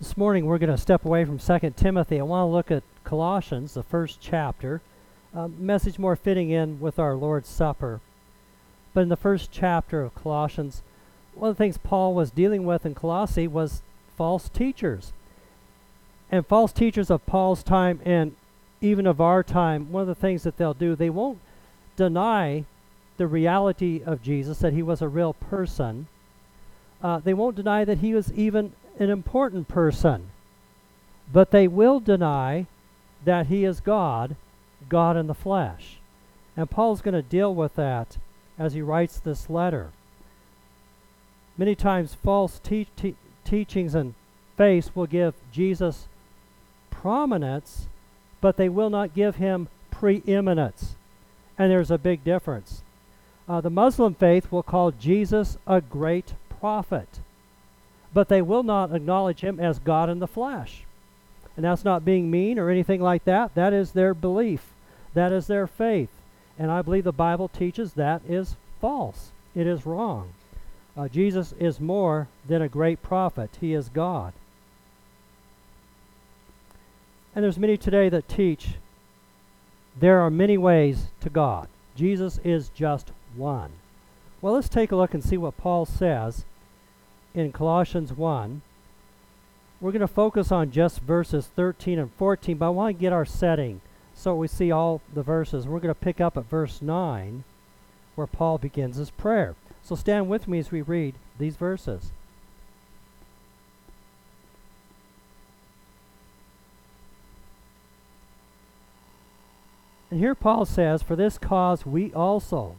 This morning we're going to step away from 2 Timothy. I want to look at Colossians, the first chapter. A message more fitting in with our Lord's Supper. But in the first chapter of Colossians, one of the things Paul was dealing with in Colossae was false teachers. And false teachers of Paul's time and even of our time, one of the things that they'll do, they won't deny the reality of Jesus, that he was a real person. Uh, they won't deny that he was even an important person. But they will deny that he is God, God in the flesh. And Paul's going to deal with that as he writes this letter. Many times, false te- te- teachings and faiths will give Jesus prominence, but they will not give him preeminence. And there's a big difference. Uh, the Muslim faith will call Jesus a great prophet, but they will not acknowledge him as God in the flesh. And that's not being mean or anything like that. That is their belief, that is their faith. And I believe the Bible teaches that is false. It is wrong. Uh, Jesus is more than a great prophet, he is God. And there's many today that teach there are many ways to God. Jesus is just one. Well, let's take a look and see what Paul says in Colossians 1. We're going to focus on just verses 13 and 14, but I want to get our setting so we see all the verses. We're going to pick up at verse 9 where Paul begins his prayer. So stand with me as we read these verses. And here Paul says, For this cause we also,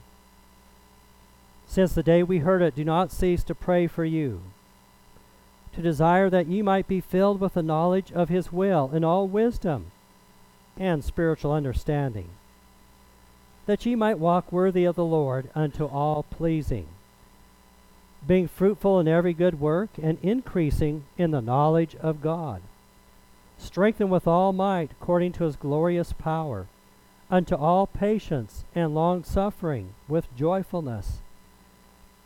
since the day we heard it, do not cease to pray for you, to desire that ye might be filled with the knowledge of his will in all wisdom and spiritual understanding, that ye might walk worthy of the Lord unto all pleasing, being fruitful in every good work and increasing in the knowledge of God, strengthened with all might according to his glorious power, unto all patience and long suffering with joyfulness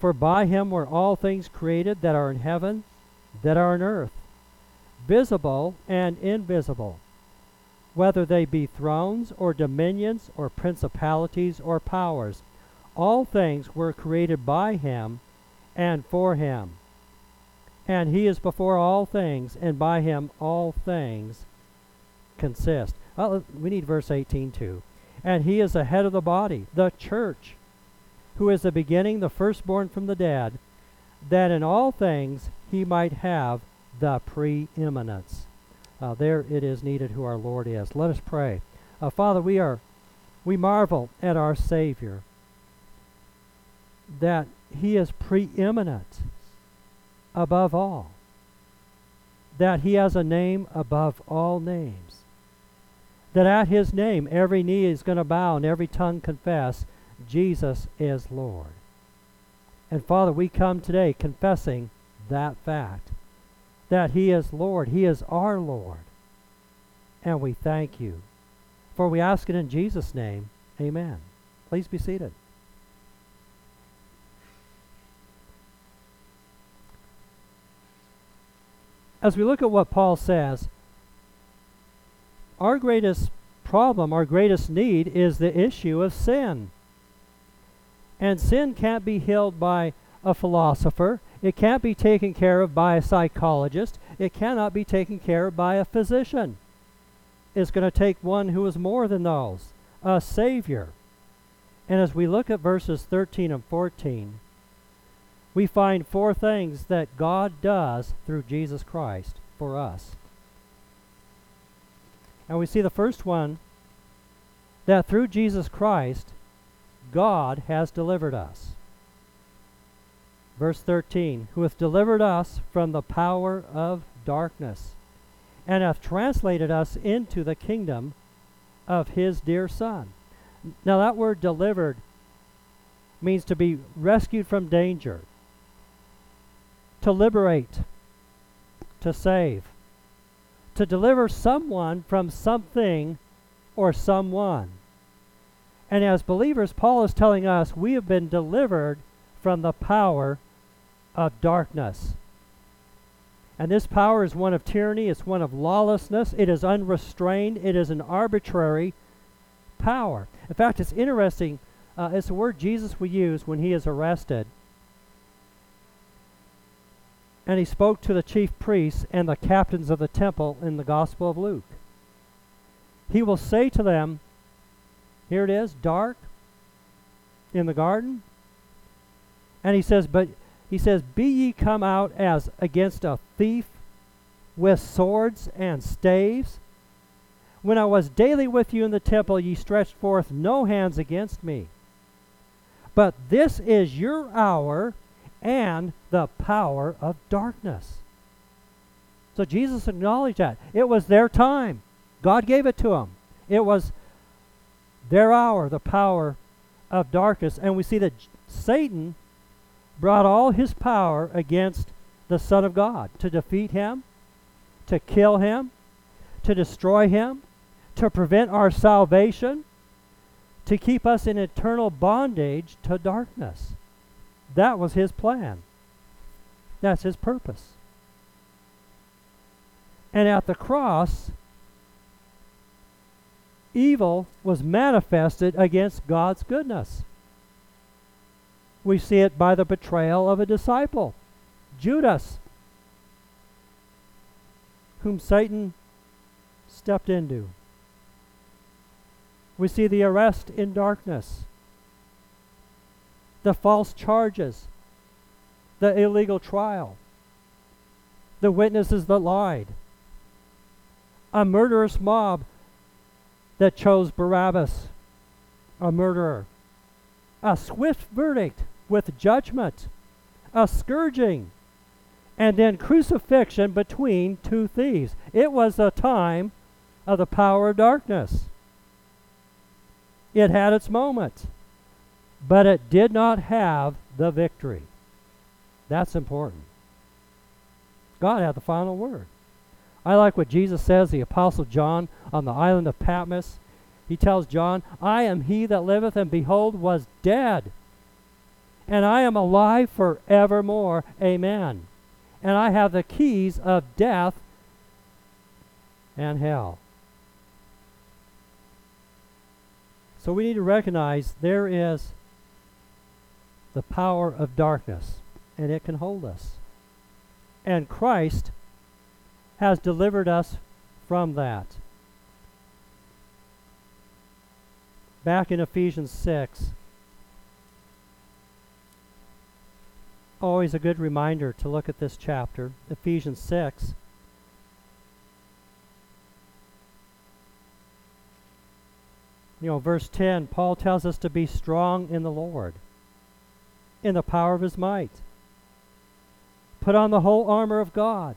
For by him were all things created that are in heaven, that are in earth, visible and invisible, whether they be thrones or dominions or principalities or powers. All things were created by him and for him. And he is before all things, and by him all things consist. Well, we need verse 18 too. And he is the head of the body, the church who is the beginning, the firstborn from the dead, that in all things he might have the preeminence. Uh, there it is needed who our Lord is. Let us pray. Uh, Father, we are we marvel at our Savior that he is preeminent above all, that he has a name above all names, that at his name every knee is going to bow and every tongue confess Jesus is Lord. And Father, we come today confessing that fact that He is Lord, He is our Lord. And we thank you. For we ask it in Jesus' name. Amen. Please be seated. As we look at what Paul says, our greatest problem, our greatest need is the issue of sin. And sin can't be healed by a philosopher. It can't be taken care of by a psychologist. It cannot be taken care of by a physician. It's going to take one who is more than those, a Savior. And as we look at verses 13 and 14, we find four things that God does through Jesus Christ for us. And we see the first one that through Jesus Christ, God has delivered us. Verse 13, who hath delivered us from the power of darkness, and hath translated us into the kingdom of his dear Son. Now, that word delivered means to be rescued from danger, to liberate, to save, to deliver someone from something or someone. And as believers, Paul is telling us we have been delivered from the power of darkness. And this power is one of tyranny, it's one of lawlessness, it is unrestrained, it is an arbitrary power. In fact, it's interesting, uh, it's a word Jesus will use when he is arrested. And he spoke to the chief priests and the captains of the temple in the Gospel of Luke. He will say to them, Here it is, dark in the garden. And he says, But he says, Be ye come out as against a thief with swords and staves. When I was daily with you in the temple, ye stretched forth no hands against me. But this is your hour and the power of darkness. So Jesus acknowledged that. It was their time. God gave it to them. It was their hour, the power of darkness. And we see that Satan brought all his power against the Son of God to defeat him, to kill him, to destroy him, to prevent our salvation, to keep us in eternal bondage to darkness. That was his plan. That's his purpose. And at the cross, evil was manifested against God's goodness. We see it by the betrayal of a disciple, Judas, whom Satan stepped into. We see the arrest in darkness, the false charges, the illegal trial, the witnesses that lied, a murderous mob that chose Barabbas, a murderer, a swift verdict with judgment, a scourging, and then crucifixion between two thieves. It was a time of the power of darkness. It had its moment, but it did not have the victory. That's important. God had the final word. I like what Jesus says, the Apostle John on the island of Patmos. He tells John, I am he that liveth, and behold, was dead and I am alive forevermore. Amen. And I have the keys of death and hell. So we need to recognize there is the power of darkness, and it can hold us. And Christ has delivered us from that. Back in Ephesians 6, always a good reminder to look at this chapter, Ephesians 6. You know, verse 10, Paul tells us to be strong in the Lord, in the power of his might. Put on the whole armor of God,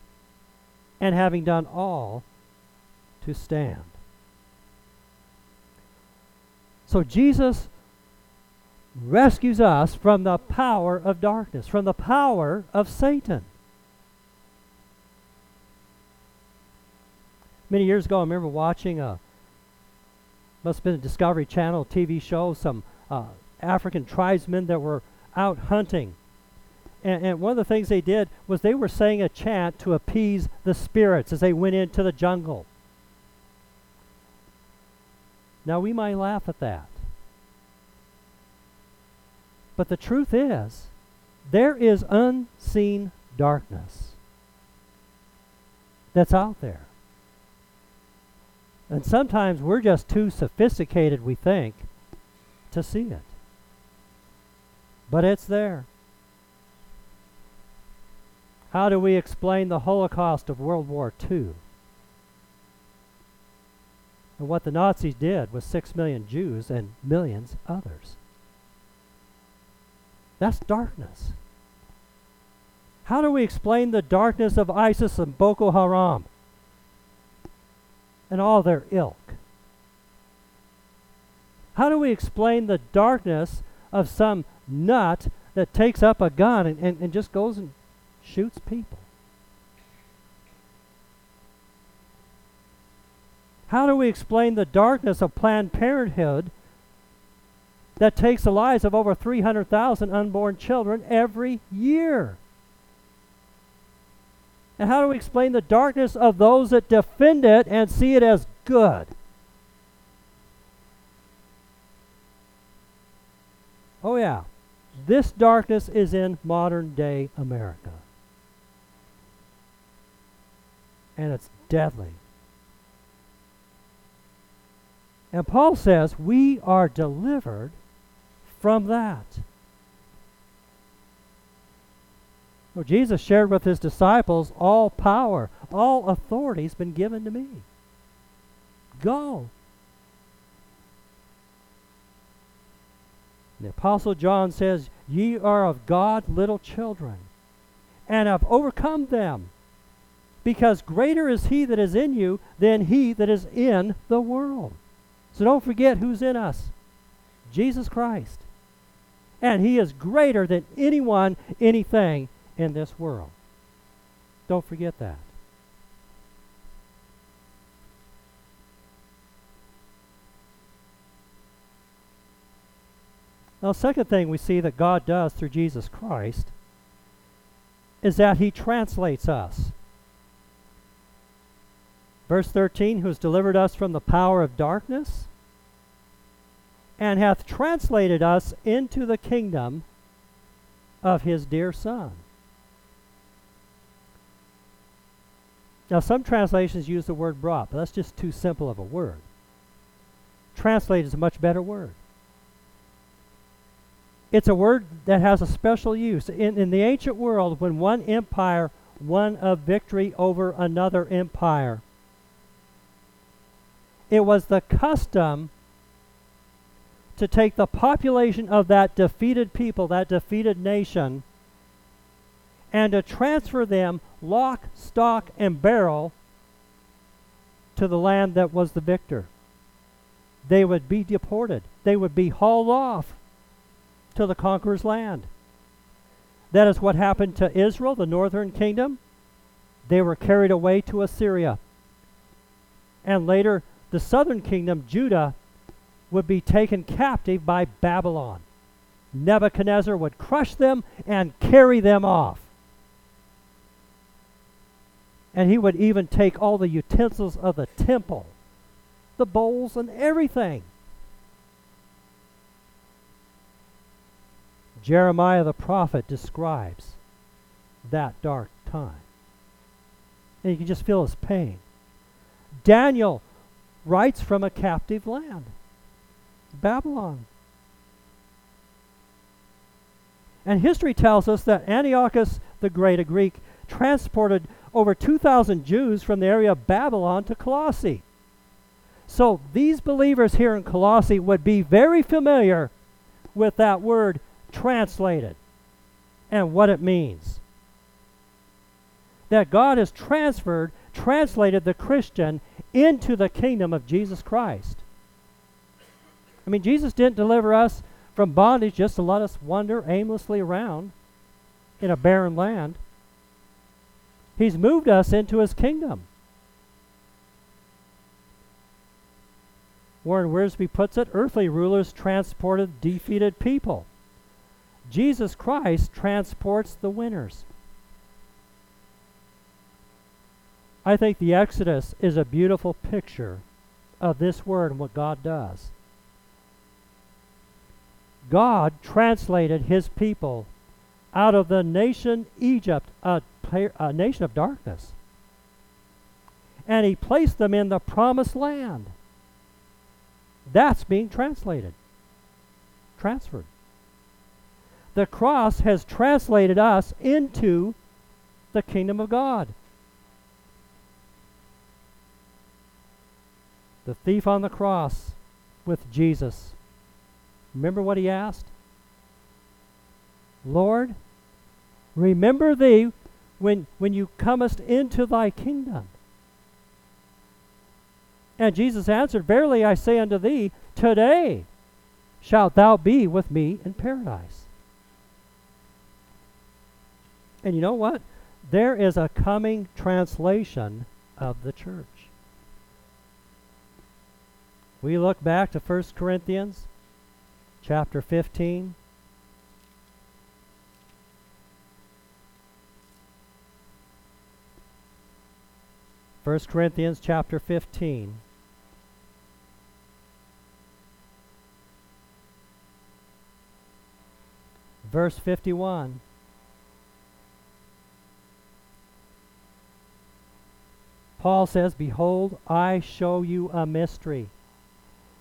and having done all, to stand. So Jesus rescues us from the power of darkness, from the power of Satan. Many years ago, I remember watching a must have been a Discovery Channel TV show, some uh, African tribesmen that were out hunting. And, and, one of the things they did was they were saying a chant to appease the spirits as they went into the jungle. Now, we might laugh at that. But the truth is, there is unseen darkness. that's out there. And sometimes we're just too sophisticated, we think, to see it. But it's there. How do we explain the Holocaust of World War II? And what the Nazis did with six million Jews and millions others. That's darkness. How do we explain the darkness of ISIS and Boko Haram and all their ilk? How do we explain the darkness of some nut that takes up a gun and, and, and just goes and shoots people? How do we explain the darkness of Planned Parenthood that takes the lives of over 300,000 unborn children every year? And how do we explain the darkness of those that defend it and see it as good? Oh, yeah. This darkness is in modern day America. And it's deadly. And Paul says we are delivered from that. Well, Jesus shared with his disciples all power, all authority has been given to me. Go. The Apostle John says, Ye are of God little children, and have overcome them, because greater is he that is in you than he that is in the world. So don't forget who's in us Jesus Christ. And he is greater than anyone, anything in this world. Don't forget that. Now, second thing we see that God does through Jesus Christ is that he translates us. Verse 13, who has delivered us from the power of darkness and hath translated us into the kingdom of his dear Son. Now, some translations use the word brought, but that's just too simple of a word. Translate is a much better word. It's a word that has a special use. In, in the ancient world, when one empire won a victory over another empire, it was the custom to take the population of that defeated people, that defeated nation, and to transfer them lock, stock, and barrel to the land that was the victor. They would be deported, they would be hauled off to the conqueror's land. That is what happened to Israel, the northern kingdom. They were carried away to Assyria. And later, the southern kingdom, Judah, would be taken captive by Babylon. Nebuchadnezzar would crush them and carry them off. And he would even take all the utensils of the temple, the bowls, and everything. Jeremiah the prophet describes that dark time. And you can just feel his pain. Daniel writes from a captive land, Babylon. And history tells us that Antiochus the Great, a Greek, transported over 2,000 Jews from the area of Babylon to Colossae. So these believers here in Colossae would be very familiar with that word translated and what it means. That God has transferred, translated the Christian into the kingdom of Jesus Christ. I mean, Jesus didn't deliver us from bondage just to let us wander aimlessly around in a barren land. He's moved us into his kingdom. Warren Wiersbe puts it earthly rulers transported defeated people. Jesus Christ transports the winners. I think the Exodus is a beautiful picture of this word and what God does. God translated his people out of the nation Egypt, a, a nation of darkness, and he placed them in the promised land. That's being translated, transferred. The cross has translated us into the kingdom of God. The thief on the cross with Jesus. Remember what he asked? Lord, remember thee when, when you comest into thy kingdom. And Jesus answered, Verily I say unto thee, today shalt thou be with me in paradise. And you know what? There is a coming translation of the church. We look back to 1 Corinthians chapter 15. First Corinthians chapter 15. Verse 51. Paul says, Behold, I show you a mystery.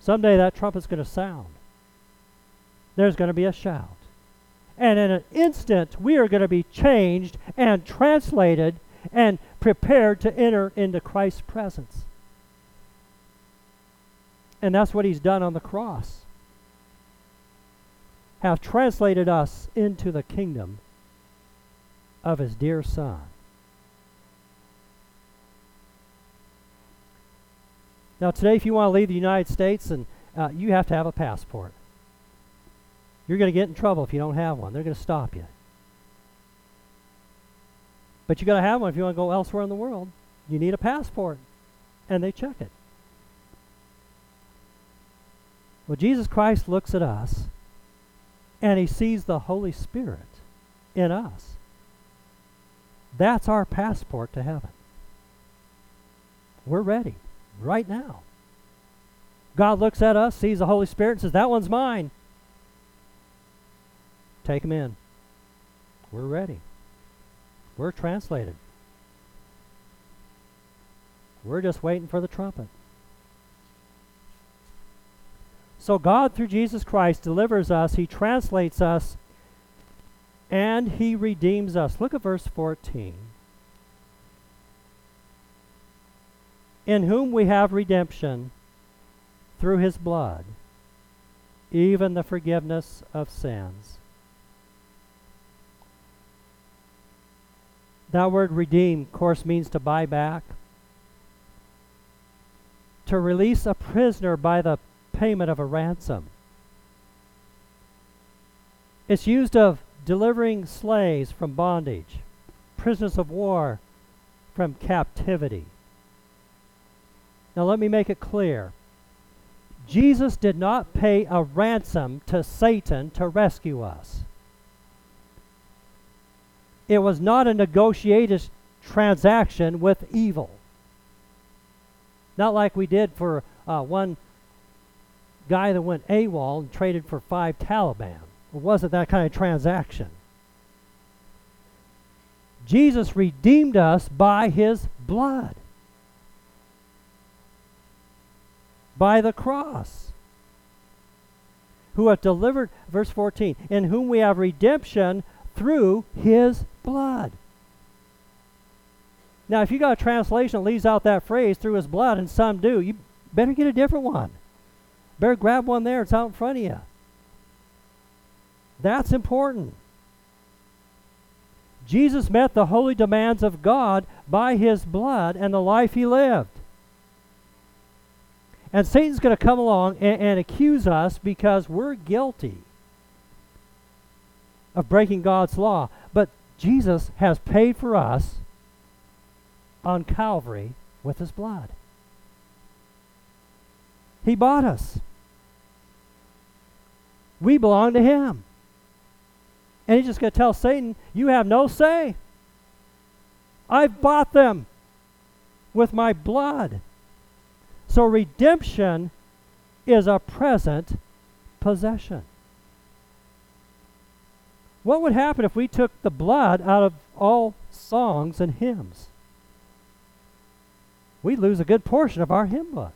Someday that trumpet's going to sound. There's going to be a shout. And in an instant, we are going to be changed and translated and prepared to enter into Christ's presence. And that's what he's done on the cross. Have translated us into the kingdom of his dear Son. Now, today, if you want to leave the United States, and uh, you have to have a passport. You're going to get in trouble if you don't have one. They're going to stop you. But you got to have one if you want to go elsewhere in the world. You need a passport, and they check it. Well, Jesus Christ looks at us, and he sees the Holy Spirit in us. That's our passport to heaven. We're ready right now. God looks at us, sees the Holy Spirit, and says, That one's mine. Take him in. We're ready. We're translated. We're just waiting for the trumpet. So, God, through Jesus Christ, delivers us, He translates us, and He redeems us. Look at verse 14. In whom we have redemption through his blood, even the forgiveness of sins. That word redeem, of course, means to buy back. To release a prisoner by the payment of a ransom. It's used of delivering slaves from bondage, prisoners of war from captivity. Now, let me make it clear Jesus did not pay a ransom to Satan to rescue us. It was not a negotiated transaction with evil. Not like we did for uh, one guy that went AWOL and traded for five Taliban. It wasn't that kind of transaction. Jesus redeemed us by his blood. By the cross. Who have delivered, verse 14, in whom we have redemption through his blood. Now, if you got a translation that leaves out that phrase, through his blood, and some do, you better get a different one. Better grab one there, it's out in front of you. That's important. Jesus met the holy demands of God by his blood and the life he lived. And Satan's going to come along and, and accuse us because we're guilty of breaking God's law. But Jesus has paid for us on Calvary with his blood. He bought us. We belong to Him. And He's just going to tell Satan, You have no say. I've bought them with my blood. So redemption is a present possession. What would happen if we took the blood out of all songs and hymns? We'd lose a good portion of our hymn book.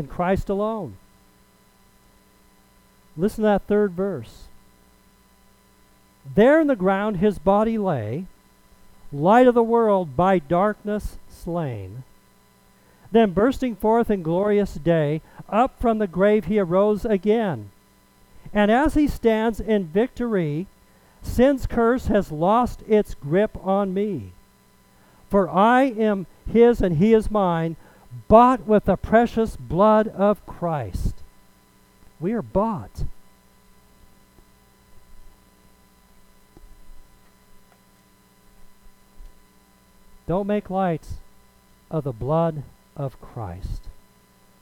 In Christ alone. Listen to that third verse. There in the ground his body lay, light of the world by darkness slain. Then bursting forth in glorious day, up from the grave he arose again. And as he stands in victory, sin's curse has lost its grip on me. For I am his and he is mine, bought with the precious blood of Christ. We are bought. Don't make light of the blood of Christ.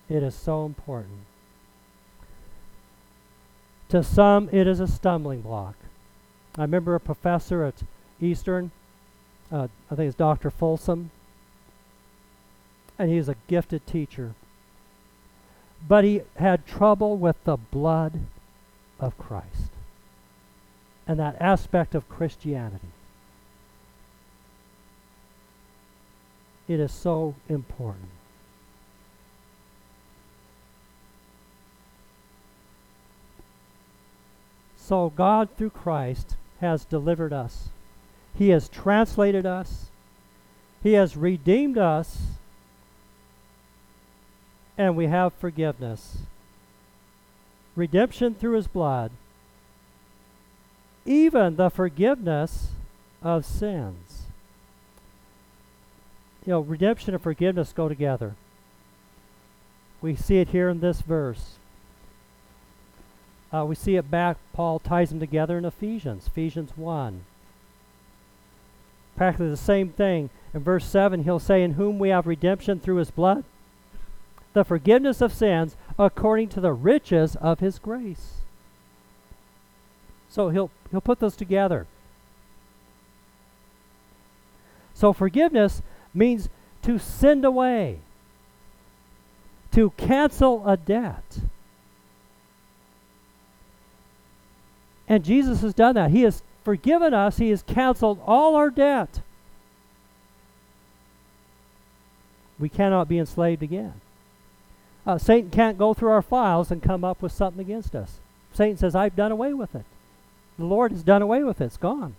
It is so important. To some, it is a stumbling block. I remember a professor at Eastern, uh, I think it's Dr. Folsom, and he a gifted teacher. But he had trouble with the blood of Christ and that aspect of Christianity. It is so important. So, God, through Christ, has delivered us. He has translated us. He has redeemed us and we have forgiveness. Redemption through his blood, even the forgiveness of sins. You know, redemption and forgiveness go together. We see it here in this verse. Uh, we see it back, Paul ties them together in Ephesians, Ephesians 1. Practically the same thing. In verse 7, he'll say, In whom we have redemption through his blood the forgiveness of sins according to the riches of his grace. So he'll he'll put those together. So forgiveness means to send away, to cancel a debt. And Jesus has done that. He has forgiven us, He has canceled all our debt. We cannot be enslaved again. Uh, Satan can't go through our files and come up with something against us. Satan says, I've done away with it. The Lord has done away with it. It's gone.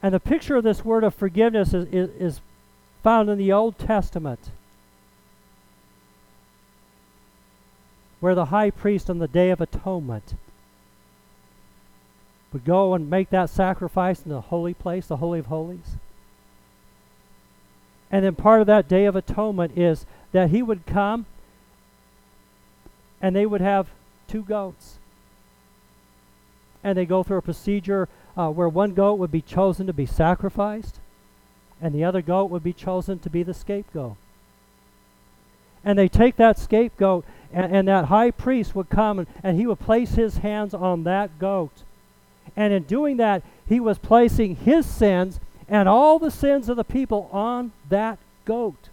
And the picture of this word of forgiveness is, is, is found in the Old Testament, where the high priest on the Day of Atonement would go and make that sacrifice in the holy place, the Holy of Holies. And then part of that Day of Atonement is that he would come and they would have two goats. And they go through a procedure uh, where one goat would be chosen to be sacrificed, and the other goat would be chosen to be the scapegoat. And they take that scapegoat, and, and that high priest would come and, and he would place his hands on that goat. And in doing that, he was placing his sins and all the sins of the people on that goat.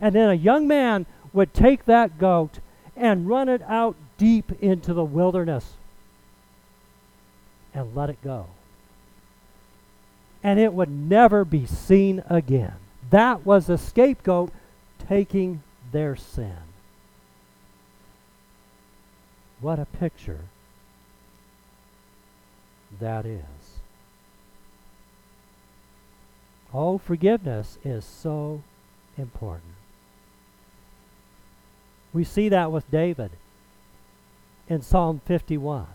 And then a young man would take that goat and run it out deep into the wilderness and let it go. And it would never be seen again. That was the scapegoat taking their sin. What a picture that is. Oh, forgiveness is so important. We see that with David in Psalm 51,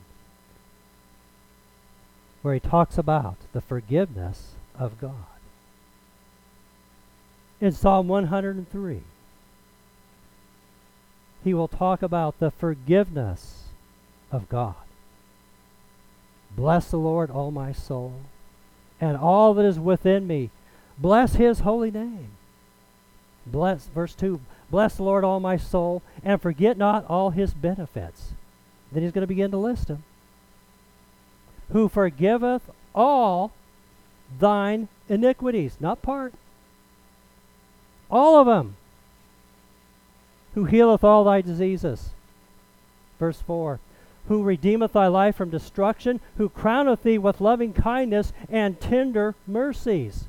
where he talks about the forgiveness of God. in Psalm 103, he will talk about the forgiveness of God. Bless the Lord, all my soul, and all that is within me. Bless his holy name. Bless, verse 2 Bless the Lord, all my soul, and forget not all his benefits. Then he's going to begin to list them. Who forgiveth all thine iniquities, not part, all of them. Who healeth all thy diseases. Verse 4 Who redeemeth thy life from destruction, who crowneth thee with loving kindness and tender mercies.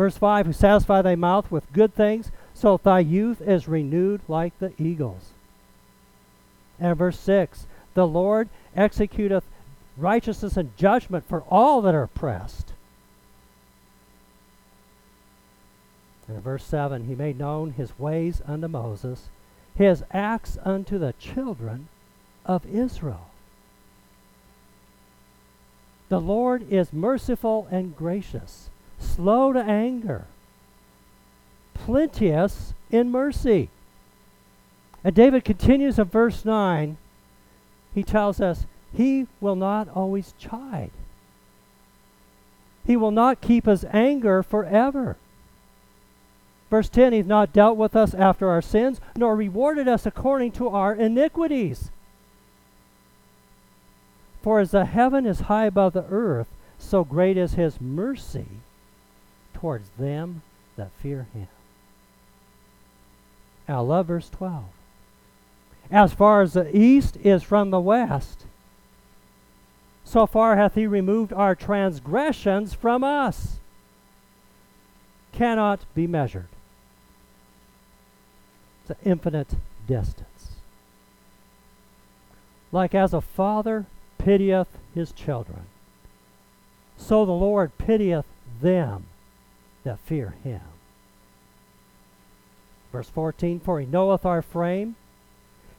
Verse 5 Who satisfy thy mouth with good things, so that thy youth is renewed like the eagles. And verse 6 The Lord executeth righteousness and judgment for all that are oppressed. And verse 7, he made known his ways unto Moses, his acts unto the children of Israel. The Lord is merciful and gracious, slow to anger, plenteous in mercy. And David continues in verse 9. He tells us, He will not always chide. He will not keep his anger forever. Verse 10 He's not dealt with us after our sins, nor rewarded us according to our iniquities. For as the heaven is high above the earth, so great is his mercy towards them that fear him. I love verse 12. As far as the east is from the west, so far hath he removed our transgressions from us. Cannot be measured to infinite distance. Like as a father pitieth his children, so the Lord pitieth them that fear him. Verse 14 For he knoweth our frame,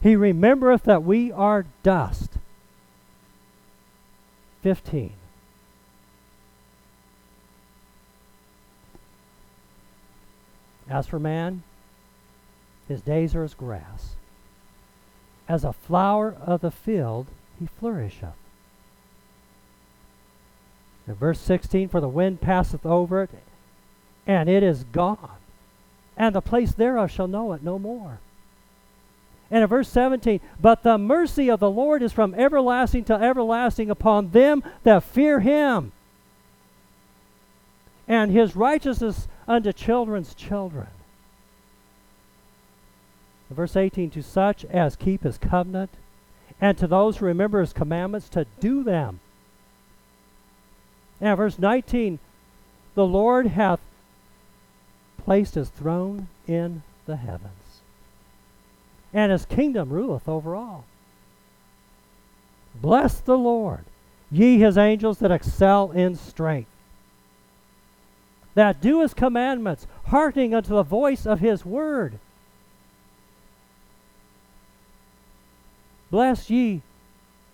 he remembereth that we are dust. 15 As for man, his days are as grass. As a flower of the field, he flourisheth. Verse 16, for the wind passeth over it, and it is gone, and the place thereof shall know it no more. And in verse 17, but the mercy of the Lord is from everlasting to everlasting upon them that fear him, and his righteousness unto children's children verse 18, to such as keep his covenant, and to those who remember his commandments to do them. And verse 19, the Lord hath placed his throne in the heavens, and his kingdom ruleth over all. Bless the Lord, ye his angels that excel in strength, that do his commandments, hearkening unto the voice of his word. Bless ye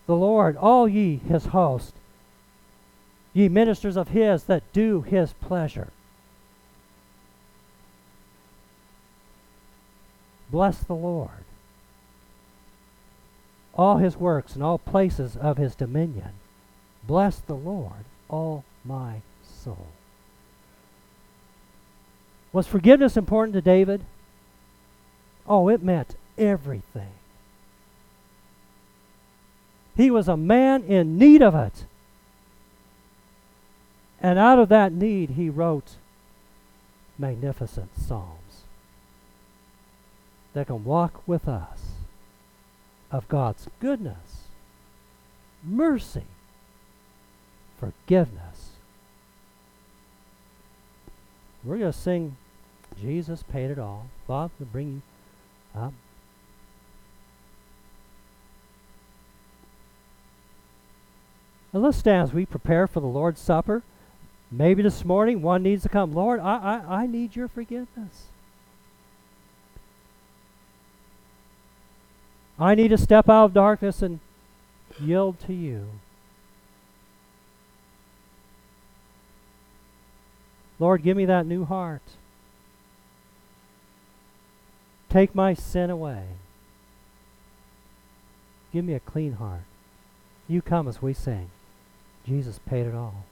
the Lord, all ye his host, ye ministers of his that do his pleasure. Bless the Lord, all his works and all places of his dominion. Bless the Lord, all my soul. Was forgiveness important to David? Oh, it meant everything. He was a man in need of it. And out of that need, he wrote magnificent psalms that can walk with us of God's goodness, mercy, forgiveness. We're going to sing Jesus Paid It All. Bob will bring you up. And let's stand as we prepare for the Lord's Supper. Maybe this morning one needs to come. Lord, I, I, I need your forgiveness. I need to step out of darkness and yield to you. Lord, give me that new heart. Take my sin away. Give me a clean heart. You come as we sing. Jesus paid it all.